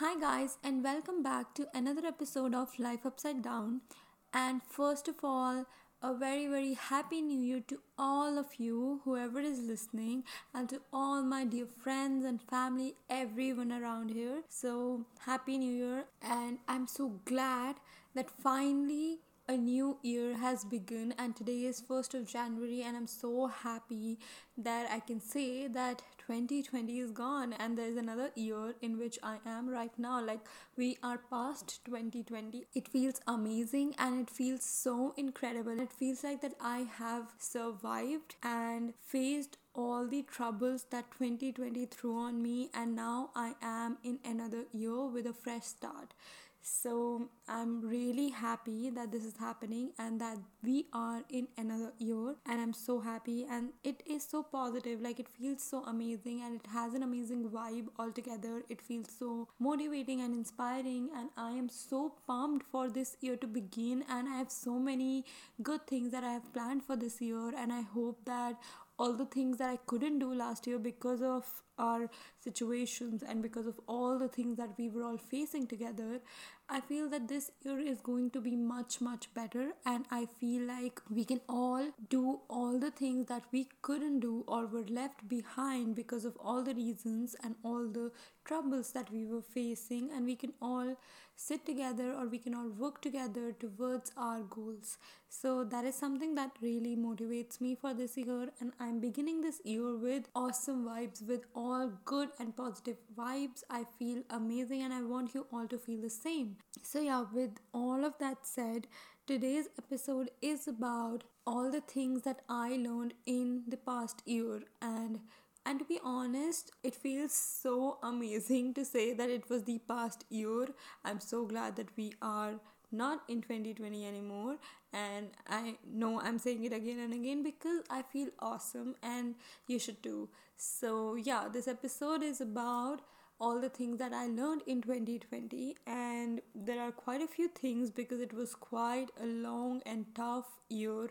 Hi, guys, and welcome back to another episode of Life Upside Down. And first of all, a very, very happy new year to all of you, whoever is listening, and to all my dear friends and family, everyone around here. So, happy new year, and I'm so glad that finally a new year has begun and today is 1st of January and I'm so happy that I can say that 2020 is gone and there's another year in which I am right now. Like we are past 2020 it feels amazing and it feels so incredible. It feels like that I have survived and faced all the troubles that 2020 threw on me and now I am in another year with a fresh start. So I'm really happy that this is happening and that we are in another year and I'm so happy. And it is so positive like it feels so amazing and it has an amazing vibe altogether. It feels so motivating and inspiring and I am so pumped for this year to begin and I have so many good things that I have planned for this year and I hope that all the things that I couldn't do last year because of our situations and because of all the things that we were all facing together i feel that this year is going to be much much better. And i feel like we can all do all the things that we couldn't do or were left behind because of all the reasons and all the troubles that we were facing. And we can all sit together or we can all work together towards our goals. So that is something that really motivates me for this year. And i'm beginning this year with awesome vibes with all good and positive vibes. I feel amazing and I want you all to feel the same. So, yeah, with all of that said, today's episode is about all the things that I learned in the past year and and to be honest, it feels so amazing to say that it was the past year. I'm so glad that we are not in 2020 anymore. And i know i'm saying it again and again because i feel awesome and you should too. So yeah this episode is about all the things that i learned in 2020 and there are quite a few things because it was quite a long and tough year.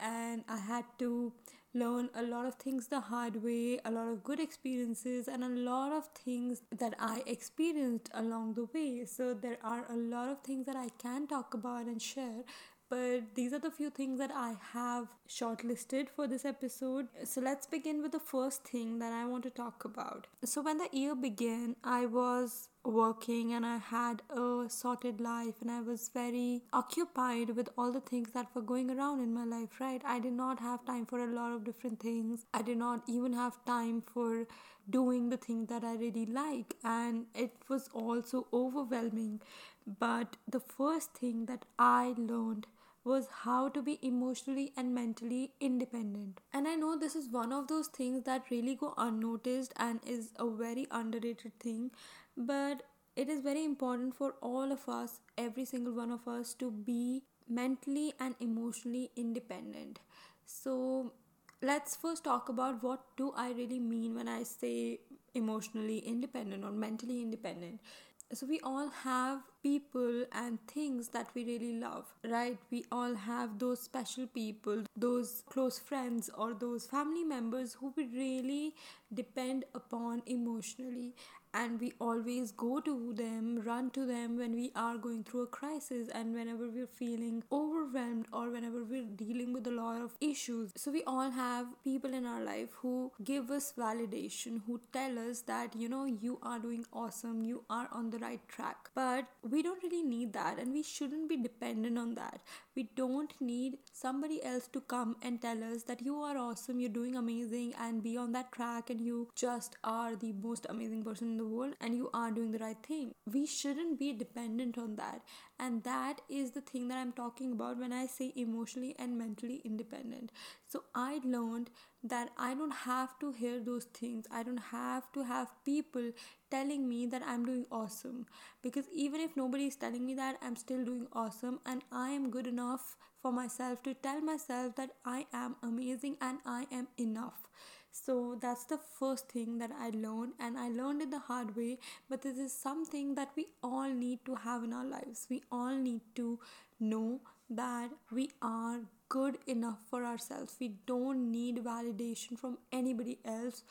And i had to learn a lot of things the hard way, a lot of good experiences, and a lot of things that I experienced along the way. So, there are a lot of things that I can talk about and share. But these are the few things that I have shortlisted for this episode. So let's begin with the first thing that I want to talk about. So, when the year began, I was working and I had a sorted life and I was very occupied with all the things that were going around in my life, right? I did not have time for a lot of different things. I did not even have time for doing the things that I really like, and it was also overwhelming. But the first thing that I learned was how to be emotionally and mentally independent. And I know this is one of those things that really go unnoticed and is a very underrated thing but it is very important for all of us, every single one of us, to be mentally and emotionally independent. So, let's first talk about what do I really mean when I say emotionally independent or mentally independent. So we all have people and things that we really love right? We all have those special people those close friends or those family members who we really depend upon emotionally and we always go to them, run to them when we are going through a crisis and whenever we're feeling overwhelmed or whenever we're dealing with a lot of issues. So, we all have people in our life who give us validation, who tell us that, you know, you are doing awesome, you are on the right track. But we don't really need that and we shouldn't be dependent on that. We don't need somebody else to come and tell us that you are awesome, you're doing amazing, and be on that track and you just are the most amazing person the world and you are doing the right thing. We shouldn't be dependent on that. And that is the thing that I'm talking about when I say emotionally and mentally independent. So I learned that I don't have to hear those things. I don't have to have people telling me that I'm doing awesome. Because even if nobody is telling me that, I'm still doing awesome and I am good enough for myself to tell myself that I am amazing and I am enough. So that's the first thing that I learned, and I learned it the hard way. But this is something that we all need to have in our lives. We all need to know that we are good enough for ourselves. We don't need validation from anybody else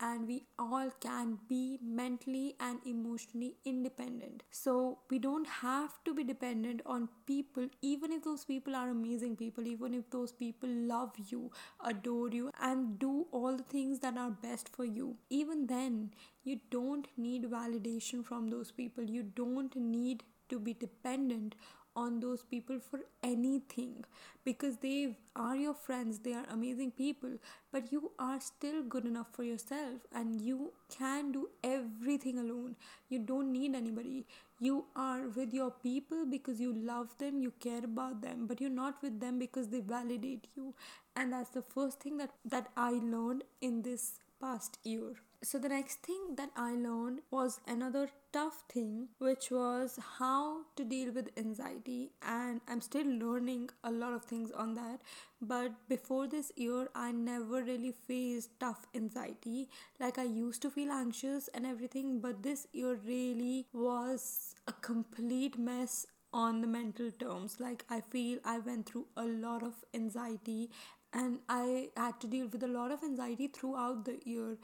and we all can be mentally and emotionally independent. So we don't have to be dependent on people, even if those people are amazing people, even if those people love you, adore you, and do all the things that are best for you. Even then, you don't need validation from those people. You don't need to be dependent on those people for anything. Because they are your friends they are amazing people but you are still good enough for yourself and you can do everything alone. You don't need anybody. You are with your people because you love them you care about them but you're not with them because they validate you. And that's the first thing that that i learned in this past year so the next thing that i learned was another tough thing which was how to deal with anxiety. And i'm still learning a lot of things on that. But before this year i never really faced tough anxiety. Like i used to feel anxious and everything but this year really was a complete mess on the mental terms. Like i feel i went through a lot of anxiety and i had to deal with a lot of anxiety throughout the year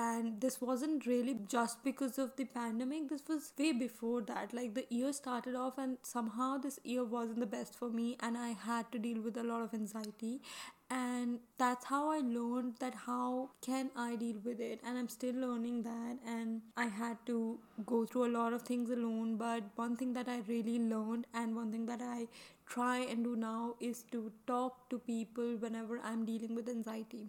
and this wasn't really just because of the pandemic this was way before that. Like the year started off and somehow this year wasn't the best for me and i had to deal with a lot of anxiety. And that's how i learned that how can i deal with it and i'm still learning that and i had to go through a lot of things alone. But one thing that i really learned and one thing that i try and do now is to talk to people whenever i'm dealing with anxiety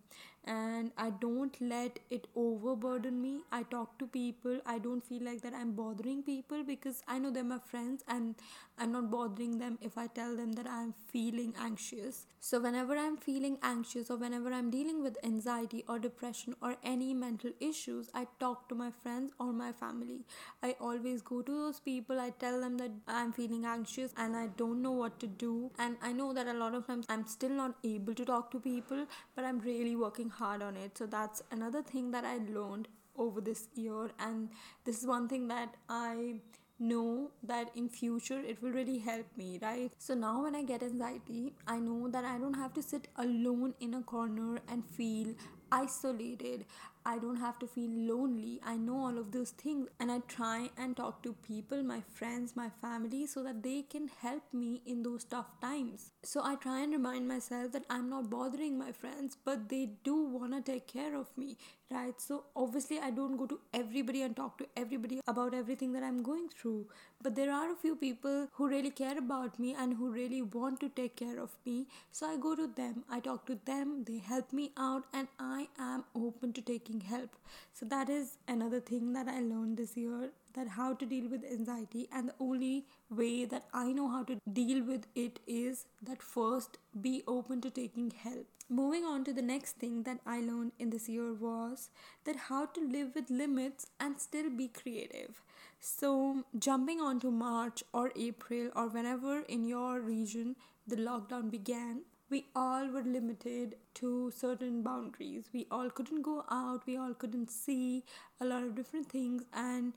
and i don't let it overburden me. I talk to people. I don't feel like that i'm bothering people because i know they're my friends and i'm not bothering them if i tell them that i'm feeling anxious. So whenever i'm feeling anxious or whenever i'm dealing with anxiety or depression or any mental issues i talk to my friends or my family. I always go to those people. I tell them that i'm feeling anxious and i don't know what to do. And i know that a lot of times i'm still not able to talk to people but i'm really working hard on it. So that's another thing that i learned over this year. And this is one thing that i know that in future it will really help me right? So now when i get anxiety i know that i don't have to sit alone in a corner and feel isolated I don't have to feel lonely. I know all of those things, and I try and talk to people, my friends, my family, so that they can help me in those tough times. So I try and remind myself that I'm not bothering my friends, but they do want to take care of me, right? So obviously, I don't go to everybody and talk to everybody about everything that I'm going through, but there are a few people who really care about me and who really want to take care of me. So I go to them, I talk to them, they help me out, and I am open to taking help so that is another thing that i learned this year that how to deal with anxiety and the only way that i know how to deal with it is that first be open to taking help moving on to the next thing that i learned in this year was that how to live with limits and still be creative so jumping on to march or april or whenever in your region the lockdown began we all were limited to certain boundaries. We all couldn't go out, we all couldn't see a lot of different things. And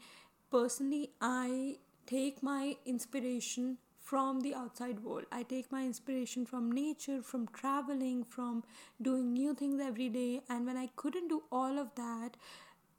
personally, I take my inspiration from the outside world. I take my inspiration from nature, from traveling, from doing new things every day. And when I couldn't do all of that,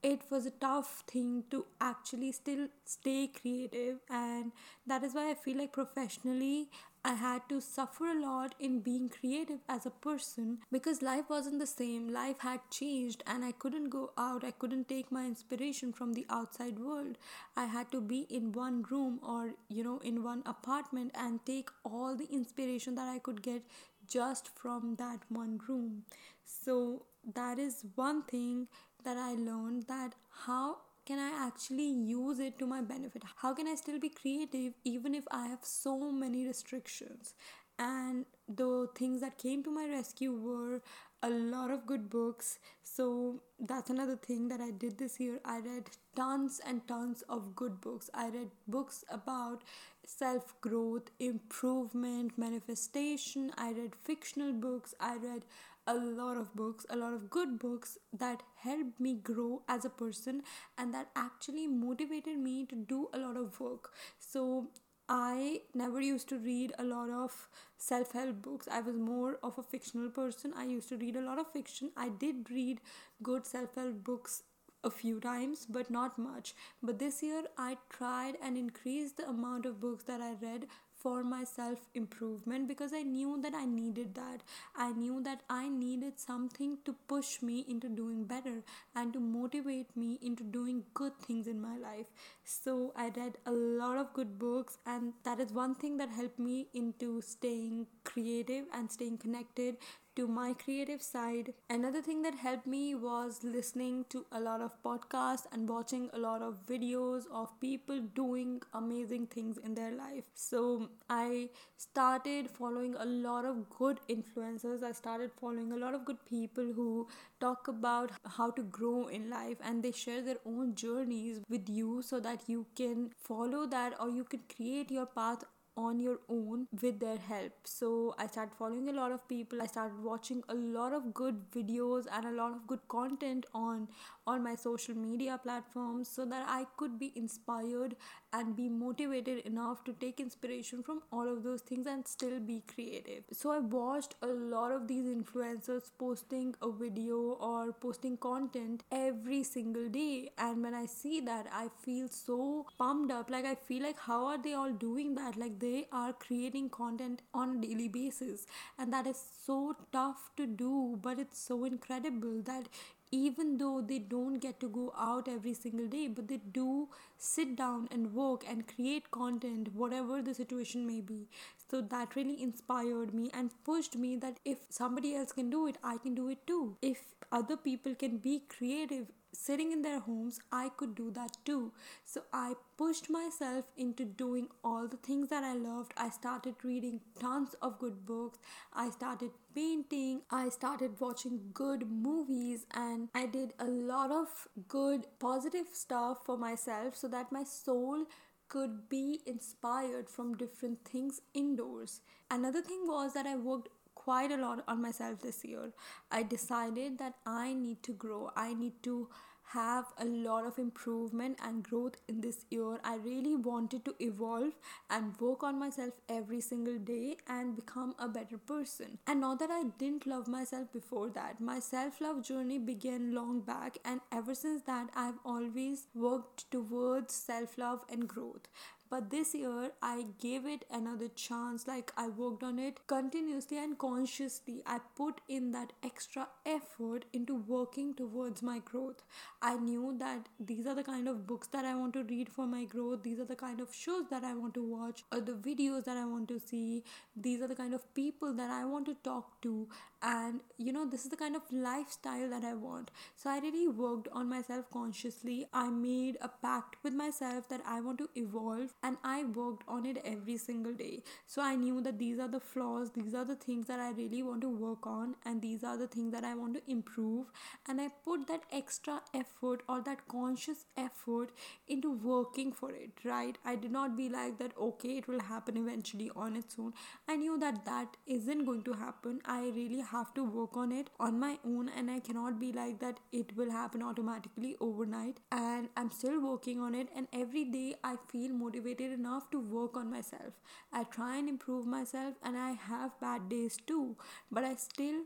it was a tough thing to actually still stay creative and that is why i feel like professionally I had to suffer a lot in being creative as a person because life wasn't the same. Life had changed, and I couldn't go out. I couldn't take my inspiration from the outside world. I had to be in one room or, you know, in one apartment and take all the inspiration that I could get just from that one room. So, that is one thing that I learned that how can I actually use it to my benefit? How can I still be creative even if I have so many restrictions? And the things that came to my rescue were a lot of good books. So that's another thing that I did this year. I read tons and tons of good books. I read books about self growth, improvement, manifestation. I read fictional books. I read a lot of books, a lot of good books that helped me grow as a person and that actually motivated me to do a lot of work. So I never used to read a lot of self help books. I was more of a fictional person. I used to read a lot of fiction. I did read good self help books a few times, but not much. But this year, I tried and increased the amount of books that I read for my self improvement because I knew that I needed that. I knew that I needed something to push me into doing better and to motivate me into doing good things in my life. So I read a lot of good books, and that is one thing that helped me into staying creative and staying connected to my creative side. Another thing that helped me was listening to a lot of podcasts and watching a lot of videos of people doing amazing things in their life. So I started following a lot of good influencers. I started following a lot of good people who talk about how to grow in life and they share their own journeys with you so that you can follow that or you can create your path on your own with their help. So I started following a lot of people. I started watching a lot of good videos and a lot of good content on on my social media platforms so that I could be inspired and be motivated enough to take inspiration from all of those things and still be creative. So I watched a lot of these influencers posting a video or posting content every single day. And when I see that I feel so pumped up. Like I feel like how are they all doing that? Like they are creating content on a daily basis. And that is so tough to do but it's so incredible that even though they don't get to go out every single day, but they do sit down and work and create content, whatever the situation may be. So that really inspired me and pushed me that if somebody else can do it, I can do it too. If other people can be creative sitting in their homes, I could do that too. So I pushed myself into doing all the things that I loved. I started reading tons of good books. I started painting. I started watching good movies and I did a lot of good positive stuff for myself so that my soul could be inspired from different things indoors. Another thing was that I worked quite a lot on myself this year. I decided that I need to grow. I need to have a lot of improvement and growth in this year. I really wanted to evolve and work on myself every single day and become a better person. And not that I didn't love myself before that, my self love journey began long back, and ever since that, I've always worked towards self love and growth but this year I gave it another chance. Like I worked on it continuously and consciously. I put in that extra effort into working towards my growth. I knew that these are the kind of books that I want to read for my growth, these are the kind of shows that I want to watch, or the videos that I want to see, these are the kind of people that I want to talk to, and you know, this is the kind of lifestyle that I want. So I really worked on myself consciously. I made a pact with myself that I want to evolve and I worked on it every single day. So I knew that these are the flaws, these are the things that I really want to work on, and these are the things that I want to improve. And I put that extra effort or that conscious effort into working for it, right? I did not be like that, okay, it will happen eventually on its own. I knew that that isn't going to happen. I really have to work on it on my own, and I cannot be like that it will happen automatically overnight. And I'm still working on it, and every day I feel motivated enough to work on myself. I try and improve myself, and I have bad days too, but I still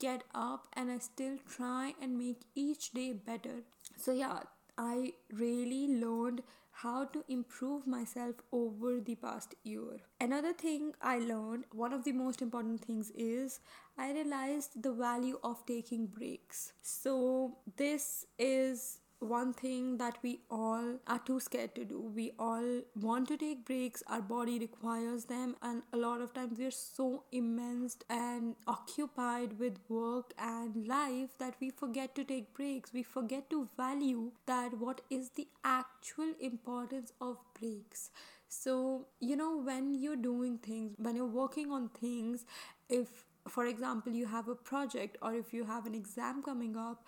get up and I still try and make each day better. So, yeah, I really learned how to improve myself over the past year. Another thing I learned, one of the most important things is I realized the value of taking breaks. So, this is one thing that we all are too scared to do. We all want to take breaks, our body requires them, and a lot of times we're so immense and occupied with work and life that we forget to take breaks. We forget to value that what is the actual importance of breaks. So, you know, when you're doing things, when you're working on things, if for example you have a project or if you have an exam coming up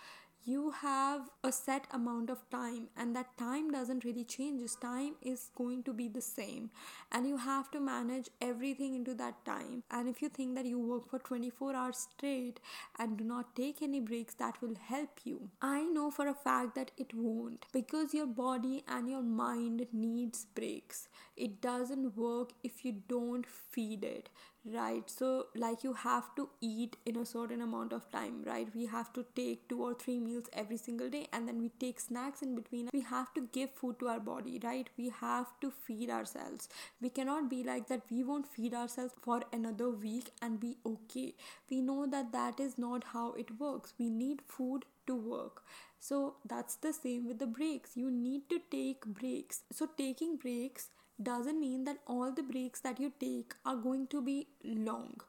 you have a set amount of time and that time doesn't really change. This time is going to be the same. And you have to manage everything into that time. And if you think that you work for 24 hours straight and do not take any breaks that will help you. I know for a fact that it won't because your body and your mind needs breaks. It doesn't work if you don't feed it right so like you have to eat in a certain amount of time right? We have to take two or three meals every single day and then we take snacks in between. We have to give food to our body right? We have to feed ourselves. We cannot be like that we won't feed ourselves for another week and be okay. We know that that is not how it works. We need food to work. So that's the same with the breaks. You need to take breaks. So taking breaks doesn't mean that all the breaks that you take are going to be long.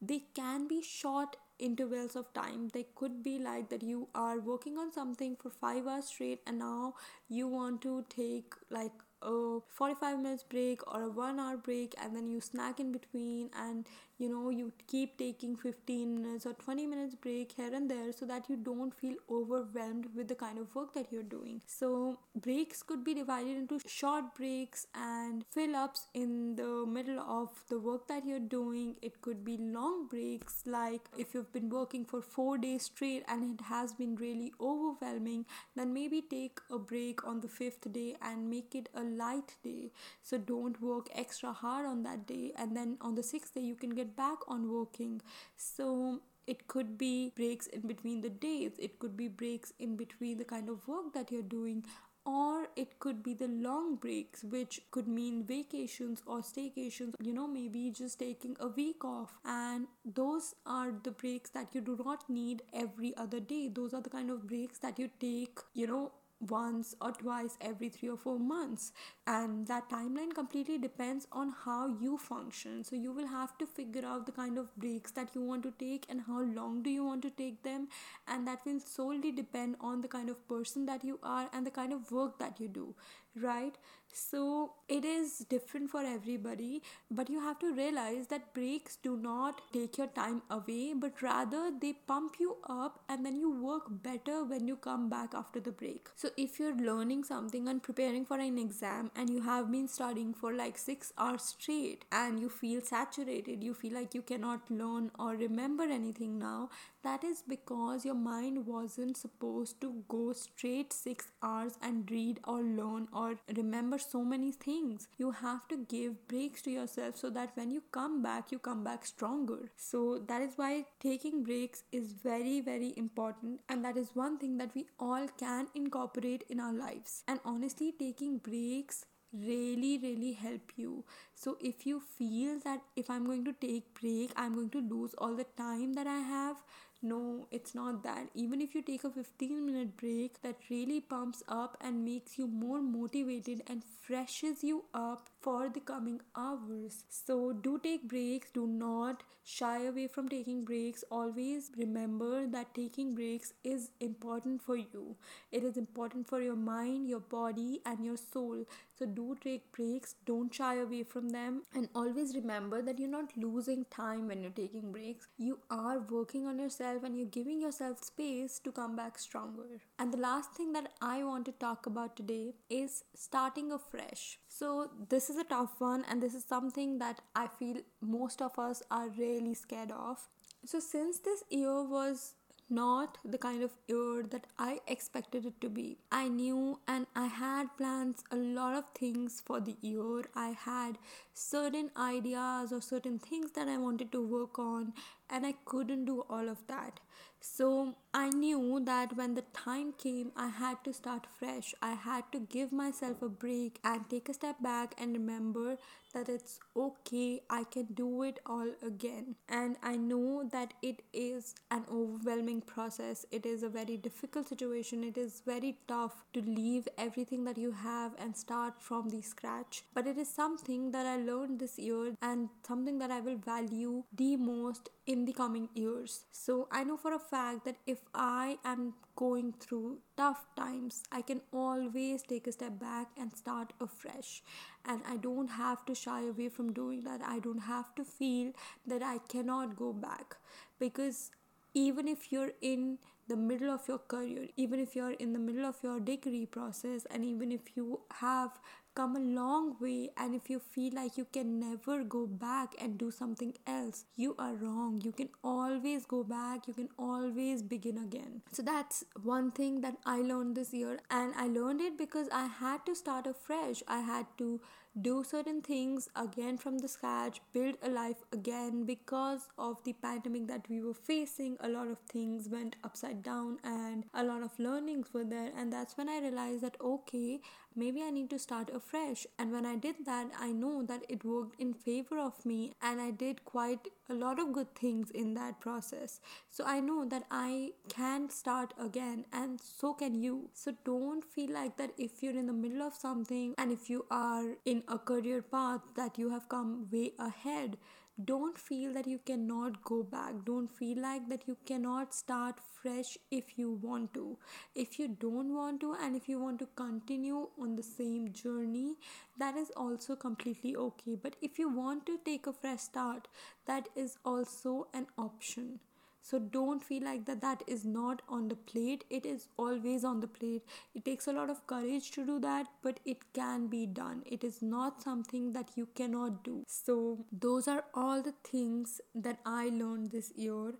They can be short intervals of time. They could be like that you are working on something for five hours straight and now you want to take like a 45 minutes break or a one hour break and then you snack in between and you know you keep taking 15 minutes or 20 minutes break here and there so that you don't feel overwhelmed with the kind of work that you're doing. So breaks could be divided into short breaks and fill ups in the middle of the work that you're doing. It could be long breaks like if you've been working for 4 days straight and it has been really overwhelming then maybe take a break on the 5th day and make it a light day. So don't work extra hard on that day. And then on the 6th day you can get get back on working. So it could be breaks in between the days. It could be breaks in between the kind of work that you're doing. Or it could be the long breaks which could mean vacations or staycations. You know maybe just taking a week off. And those are the breaks that you do not need every other day. Those are the kind of breaks that you take you know once or twice every three or four months. And that timeline completely depends on how you function. So you will have to figure out the kind of breaks that you want to take and how long do you want to take them. And that will solely depend on the kind of person that you are and the kind of work that you do right so it is different for everybody but you have to realize that breaks do not take your time away but rather they pump you up and then you work better when you come back after the break. So if you're learning something and preparing for an exam and you have been studying for like 6 hours straight and you feel saturated you feel like you cannot learn or remember anything now that is because your mind wasn't supposed to go straight 6 hours and read or learn or remember so many things. You have to give breaks to yourself so that when you come back, you come back stronger. So that is why taking breaks is very, very important, and that is one thing that we all can incorporate in our lives. And honestly, taking breaks really really help you so if you feel that if i'm going to take break i'm going to lose all the time that i have no, it's not that. Even if you take a 15 minute break, that really pumps up and makes you more motivated and freshes you up for the coming hours. So, do take breaks, do not shy away from taking breaks. Always remember that taking breaks is important for you, it is important for your mind, your body, and your soul. So, do take breaks, don't shy away from them, and always remember that you're not losing time when you're taking breaks. You are working on yourself and you're giving yourself space to come back stronger. And the last thing that I want to talk about today is starting afresh. So, this is a tough one, and this is something that I feel most of us are really scared of. So, since this year was not the kind of year that I expected it to be. I knew and I had plans a lot of things for the year. I had certain ideas or certain things that I wanted to work on and I couldn't do all of that. So I knew that when the time came, I had to start fresh. I had to give myself a break and take a step back and remember that it's okay, I can do it all again. And I know that it is an overwhelming process, it is a very difficult situation, it is very tough to leave everything that you have and start from the scratch. But it is something that I learned this year and something that I will value the most in the coming years. So I know for a fact that if I am going through tough times, I can always take a step back and start afresh. And I don't have to shy away from doing that. I don't have to feel that I cannot go back because even if you're in the middle of your career, even if you're in the middle of your degree process, and even if you have come a long way and if you feel like you can never go back and do something else you are wrong you can always go back you can always begin again so that's one thing that i learned this year and i learned it because i had to start afresh i had to do certain things again from the scratch, build a life again because of the pandemic that we were facing. A lot of things went upside down and a lot of learnings were there. And that's when I realized that okay, maybe I need to start afresh. And when I did that, I know that it worked in favor of me and I did quite a lot of good things in that process. So I know that I can start again and so can you. So don't feel like that if you're in the middle of something and if you are in a career path that you have come way ahead don't feel that you cannot go back. Don't feel like that you cannot start fresh if you want to. If you don't want to and if you want to continue on the same journey that is also completely okay. But if you want to take a fresh start that is also an option so don't feel like that that is not on the plate. It is always on the plate. It takes a lot of courage to do that but it can be done. It is not something that you cannot do. So those are all the things that i learned this year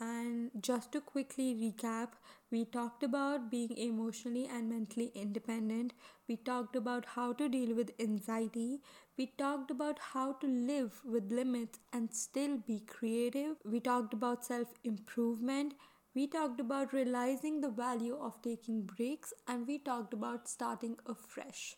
and just to quickly recap, we talked about being emotionally and mentally independent. We talked about how to deal with anxiety. We talked about how to live with limits and still be creative. We talked about self improvement. We talked about realizing the value of taking breaks and we talked about starting afresh.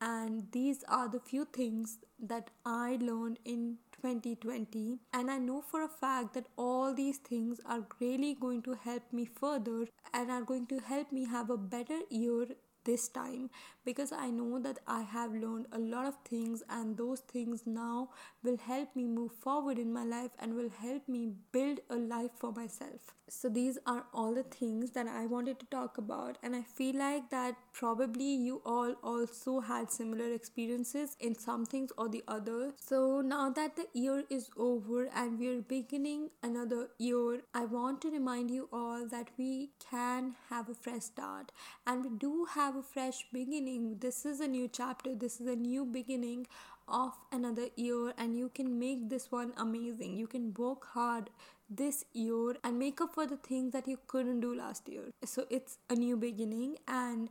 And these are the few things that I learned in 2020 and I know for a fact that all these things are really going to help me further and are going to help me have a better year this time because I know that I have learned a lot of things and those things now will help me move forward in my life and will help me build a life for myself. So these are all the things that I wanted to talk about and I feel like that probably you all also had similar experiences in some things or the other. So now that the year is over and we're beginning another year, I want to remind you all that we can have a fresh start and we do have a fresh beginning. This is a new chapter. This is a new beginning of another year and you can make this one amazing. You can work hard this year and make up for the things that you couldn't do last year. So it's a new beginning and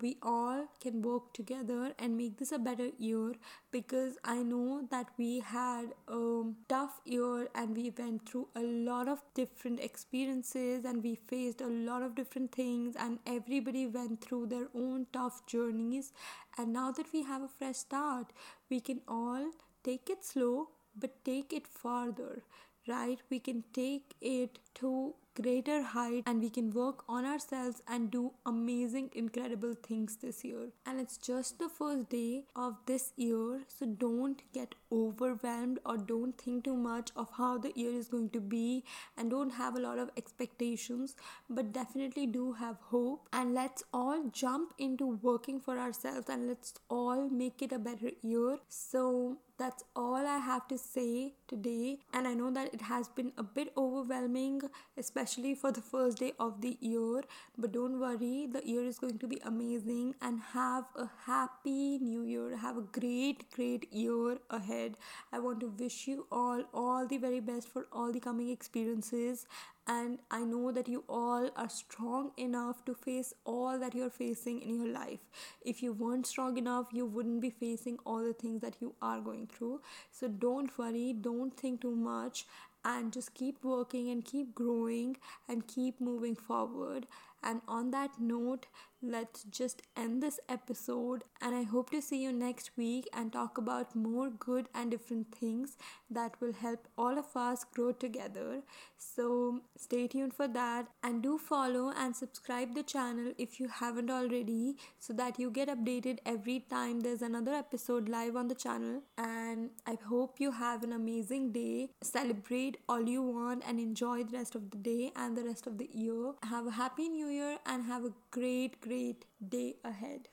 we all can work together and make this a better year because I know that we had a tough year and we went through a lot of different experiences and we faced a lot of different things and everybody went through their own tough journeys. And now that we have a fresh start we can all take it slow but take it farther right? We can take it to greater height and we can work on ourselves and do amazing incredible things this year. And it's just the first day of this year so don't get overwhelmed or don't think too much of how the year is going to be and don't have a lot of expectations but definitely do have hope. And let's all jump into working for ourselves and let's all make it a better year. So that's all I have to say today. And I know that it has been a bit overwhelming, especially for the first day of the year. But don't worry, the year is going to be amazing. And have a happy new year. Have a great, great year ahead. I want to wish you all all the very best for all the coming experiences and I know that you all are strong enough to face all that you're facing in your life. If you weren't strong enough, you wouldn't be facing all the things that you are going through. So don't worry, don't think too much, and just keep working and keep growing and keep moving forward. And on that note, let's just end this episode. And I hope to see you next week and talk about more good and different things that will help all of us grow together. So stay tuned for that and do follow and subscribe the channel if you haven't already so that you get updated every time there's another episode live on the channel. And I hope you have an amazing day. Celebrate all you want and enjoy the rest of the day and the rest of the year. Have a happy new year and have a great, great, great day ahead.